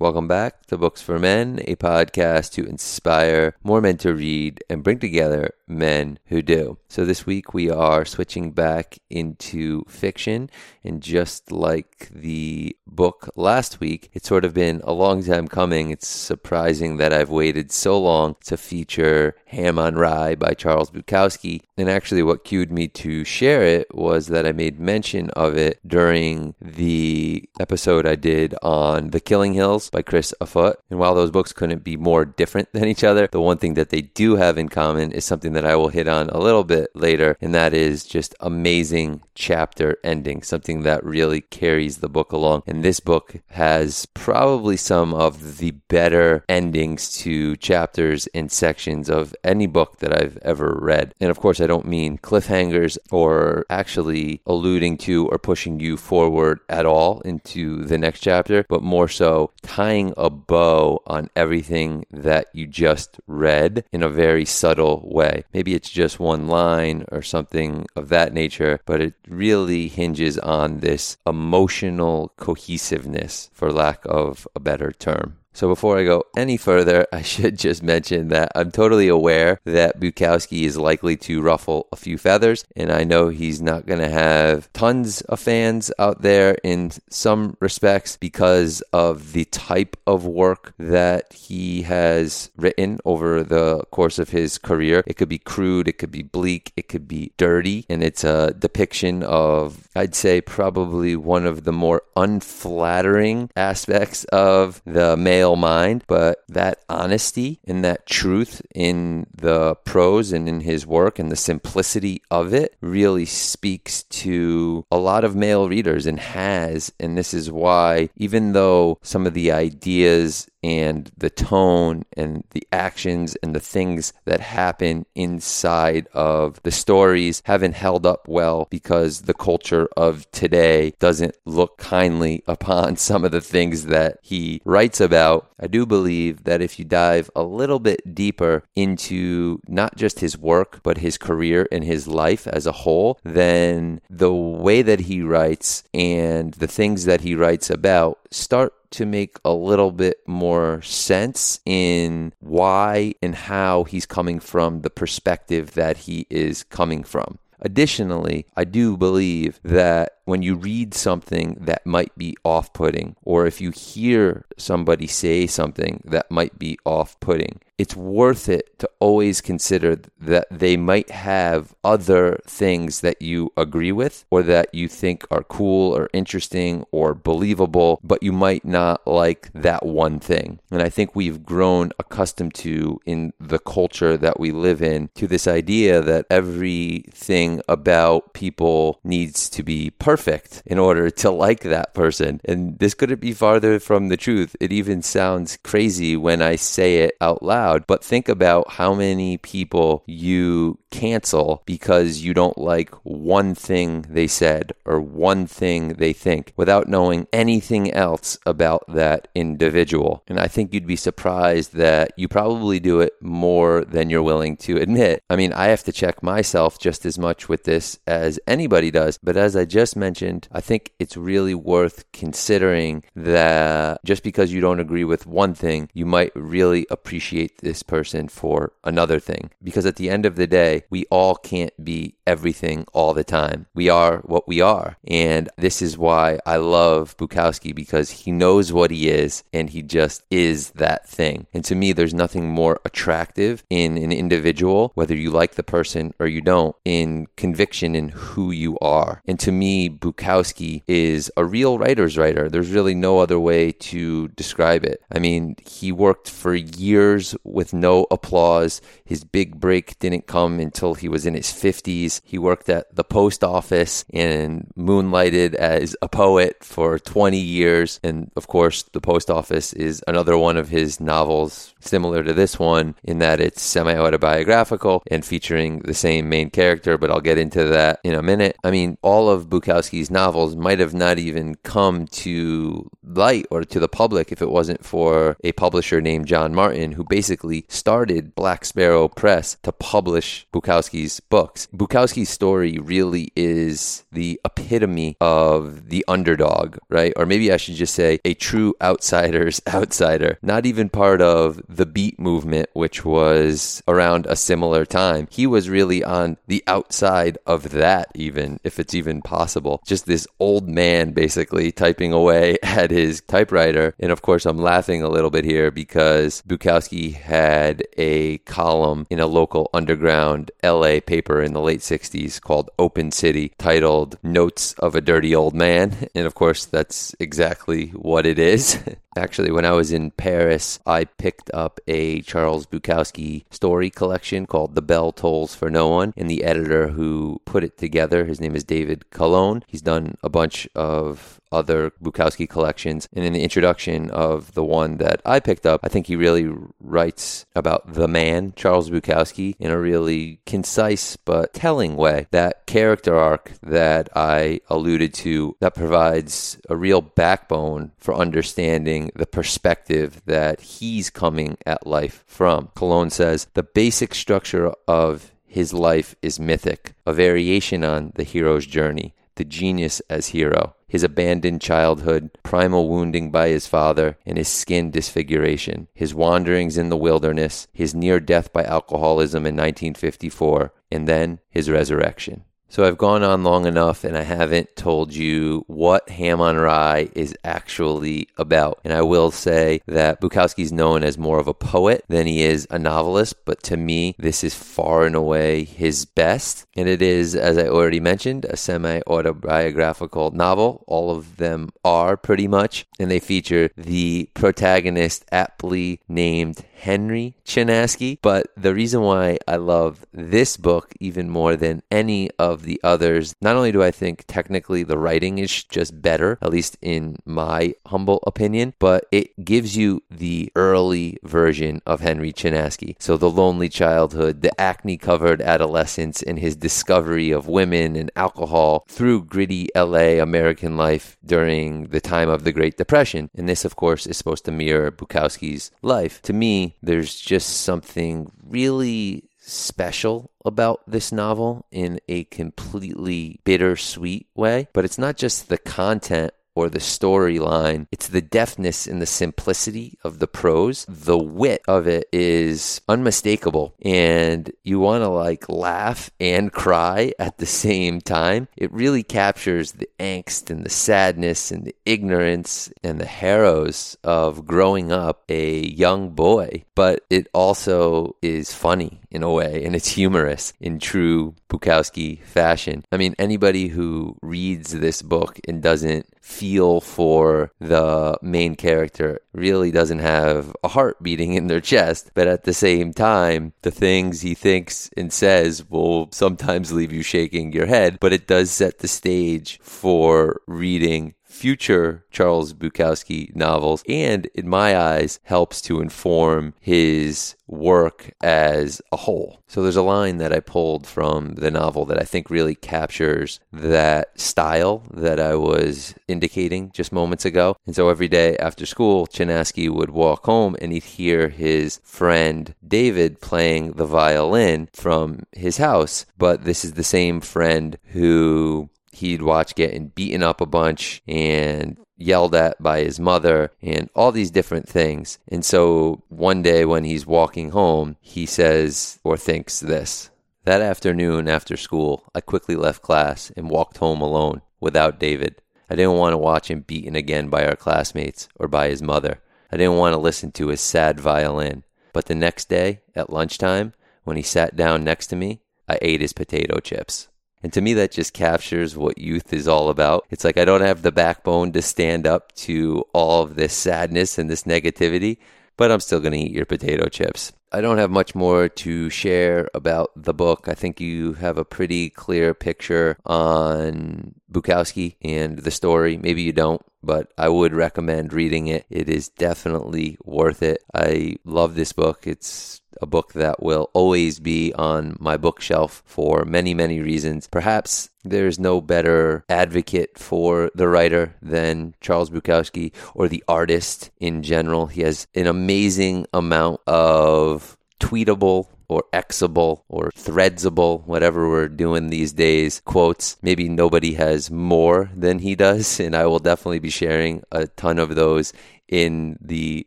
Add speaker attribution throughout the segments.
Speaker 1: Welcome back to Books for Men, a podcast to inspire more men to read and bring together men who do. So this week we are switching back into fiction, and just like the book last week, it's sort of been a long time coming. It's surprising that I've waited so long to feature Ham on Rye by Charles Bukowski. And actually, what cued me to share it was that I made mention of it during the episode I did on The Killing Hills by Chris Offutt. And while those books couldn't be more different than each other, the one thing that they do have in common is something that I will hit on a little bit later, and that is just amazing chapter ending, something that really carries the book along. And this book has probably some of the better endings to chapters and sections of any book that I've ever read. And of course, I don't mean cliffhangers or actually alluding to or pushing you forward at all into the next chapter, but more so tying a bow on everything that you just read in a very subtle way. Maybe it's just one line or something of that nature, but it really hinges on this emotional cohesiveness, for lack of a better term. So before I go any further, I should just mention that I'm totally aware that Bukowski is likely to ruffle a few feathers, and I know he's not going to have tons of fans out there in some respects because of the type of work that he has written over the course of his career. It could be crude, it could be bleak, it could be dirty, and it's a depiction of, I'd say, probably one of the more unflattering aspects of the male male mind, but that honesty and that truth in the prose and in his work and the simplicity of it really speaks to a lot of male readers and has. And this is why, even though some of the ideas and the tone and the actions and the things that happen inside of the stories haven't held up well because the culture of today doesn't look kindly upon some of the things that he writes about. I do believe that if you dive a little bit deeper into not just his work, but his career and his life as a whole, then the way that he writes and the things that he writes about start to make a little bit more sense in why and how he's coming from the perspective that he is coming from. Additionally, I do believe that when you read something that might be off putting, or if you hear somebody say something that might be off putting, it's worth it to always consider that they might have other things that you agree with or that you think are cool or interesting or believable, but you might not like that one thing. And I think we've grown accustomed to in the culture that we live in to this idea that everything about people needs to be perfect in order to like that person. And this couldn't be farther from the truth. It even sounds crazy when I say it out loud loud, but think about how many people you cancel because you don't like one thing they said or one thing they think without knowing anything else about that individual. And I think you'd be surprised that you probably do it more than you're willing to admit. I mean, I have to check myself just as much with this as anybody does. But as I just mentioned, I think it's really worth considering that just because you don't agree with one thing, you might really appreciate this person for another thing. Because at the end of the day, we all can't be everything all the time. We are what we are. And this is why I love Bukowski because he knows what he is and he just is that thing. And to me, there's nothing more attractive in an individual, whether you like the person or you don't, in conviction in who you are. And to me, Bukowski is a real writer's writer. There's really no other way to describe it. I mean, he worked for years with no applause. His big break didn't come until he was in his 50s. He worked at the post office and moonlighted as a poet for 20 years. And of course, the post office is another one of his novels, similar to this one, in that it's semi autobiographical and featuring the same main character, but I'll get into that in a minute. I mean, all of Bukowski's Bukowski's novels might have not even come to light or to the public if it wasn't for a publisher named John Martin, who basically started Black Sparrow Press to publish Bukowski's books. Bukowski's story really is the epitome of the underdog, right? Or maybe I should just say a true outsider's outsider, not even part of the beat movement, which was around a similar time. He was really on the outside of that, even if it's even possible. Just this old man basically typing away at his typewriter. And of course, I'm laughing a little bit here because Bukowski had a column in a local underground LA paper in the late 60s called Open City titled Notes of a Dirty Old Man. And of course, that's exactly what it is. Actually, when I was in Paris, I picked up a Charles Bukowski story collection called The Bell Tolls for No One. And the editor who put it together, his name is David Calonne. He's done a bunch of other Bukowski collections. And in the introduction of the one that I picked up, I think he really writes about the man, Charles Bukowski, in a really concise but telling way. That character arc that I alluded to that provides a real backbone for understanding the perspective that he's coming at life from. Calonne says the basic structure of his life is mythic, a variation on the hero's journey, the genius as hero his abandoned childhood, primal wounding by his father, and his skin disfiguration, his wanderings in the wilderness, his near death by alcoholism in 1954, and then his resurrection. So I've gone on long enough and I haven't told you what Ham on Rye is actually about. And I will say that Bukowski's known as more of a poet than he is a novelist, but to me, this is far and away his best. And it is, as I already mentioned, a semi autobiographical novel. All of them are pretty much. And they feature the protagonist aptly named Henry Chinaski. But the reason why I love this book even more than any of the others, not only do I think technically the writing is just better, at least in my humble opinion, but it gives you the early version of Henry Chinaski. So the lonely childhood, the acne covered adolescence, and his discovery of women and alcohol through gritty LA American life during the time of the Great Depression. And this, of course, is supposed to mirror Bukowski's life. To me, there's just something really special about this novel in a completely bittersweet way. But it's not just the content or the storyline. It's the deftness and the simplicity of the prose. The wit of it is unmistakable. And you want to like laugh and cry at the same time. It really captures the angst and the sadness and the ignorance and the harrows of growing up a young boy. But it also is funny in a way and it's humorous in true Bukowski fashion. I mean, anybody who reads this book and doesn't feel for the main character really doesn't have a heart beating in their chest. But at the same time, the things he thinks and says will sometimes leave you shaking your head. But it does set the stage for reading future Charles Bukowski novels, and in my eyes, helps to inform his work as a whole. So there's a line that I pulled from the novel that I think really captures that style that I was indicating just moments ago. And so every day after school, Chinaski would walk home and he'd hear his friend David playing the violin from his house. But this is the same friend who he'd watch getting beaten up a bunch and yelled at by his mother and all these different things. And so one day when he's walking home, he says or thinks this. That afternoon after school, I quickly left class and walked home alone without David. I didn't want to watch him beaten again by our classmates or by his mother. I didn't want to listen to his sad violin. But the next day, at lunchtime, when he sat down next to me, I ate his potato chips. And to me, that just captures what youth is all about. It's like I don't have the backbone to stand up to all of this sadness and this negativity, but I'm still going to eat your potato chips. I don't have much more to share about the book. I think you have a pretty clear picture on Bukowski and the story. Maybe you don't. But I would recommend reading it. It is definitely worth it. I love this book. It's a book that will always be on my bookshelf for many, many reasons. Perhaps there's no better advocate for the writer than Charles Bukowski or the artist in general. He has an amazing amount of tweetable or Xable or Threadsable, whatever we're doing these days, quotes. Maybe nobody has more than he does, and I will definitely be sharing a ton of those in the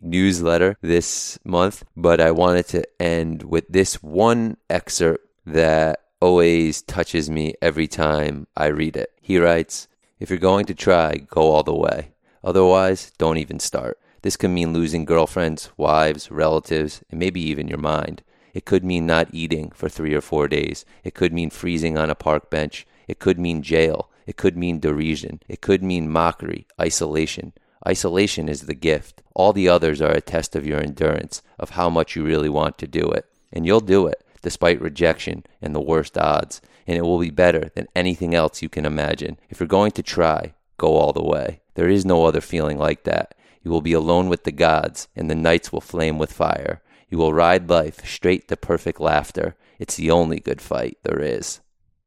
Speaker 1: newsletter this month. But I wanted to end with this one excerpt that always touches me every time I read it. He writes, If you're going to try, go all the way. Otherwise, don't even start. This could mean losing girlfriends, wives, relatives, and maybe even your mind. It could mean not eating for three or four days. It could mean freezing on a park bench. It could mean jail. It could mean derision. It could mean mockery, isolation. Isolation is the gift. All the others are a test of your endurance, of how much you really want to do it. And you'll do it, despite rejection and the worst odds. And it will be better than anything else you can imagine. If you're going to try, go all the way. There is no other feeling like that. You will be alone with the gods, and the nights will flame with fire. You will ride life straight to perfect laughter. It's the only good fight there is.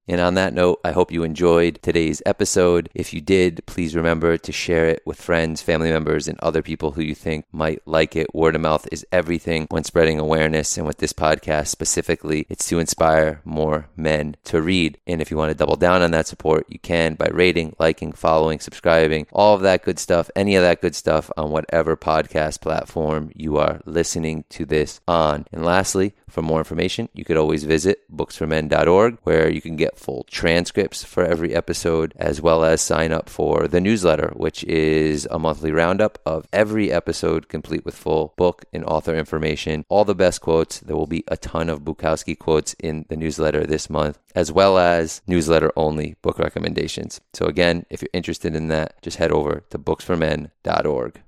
Speaker 1: And on that note, I hope you enjoyed today's episode. If you did, please remember to share it with friends, family members, and other people who you think might like it. Word of mouth is everything when spreading awareness. And with this podcast specifically, it's to inspire more men to read. And if you want to double down on that support, you can by rating, liking, following, subscribing, all of that good stuff, any of that good stuff on whatever podcast platform you are listening to this on. And lastly, for more information, you could always visit booksformen.org where you can full transcripts for every episode as well as sign up for the newsletter, which is a monthly roundup of every episode complete with full book and author information, all the best quotes. There will be a ton of Bukowski quotes in the newsletter this month, as well as newsletter only book recommendations. So again, if you're interested in that, just head over to booksformen.org.